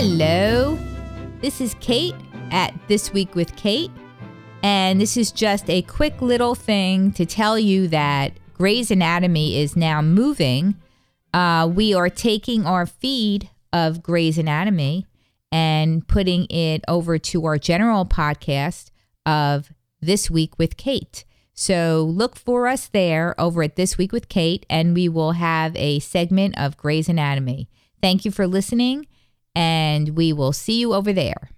Hello, this is Kate at This Week with Kate, and this is just a quick little thing to tell you that Grey's Anatomy is now moving. Uh, we are taking our feed of Grey's Anatomy and putting it over to our general podcast of This Week with Kate. So look for us there over at This Week with Kate, and we will have a segment of Grey's Anatomy. Thank you for listening, and we will see you over there.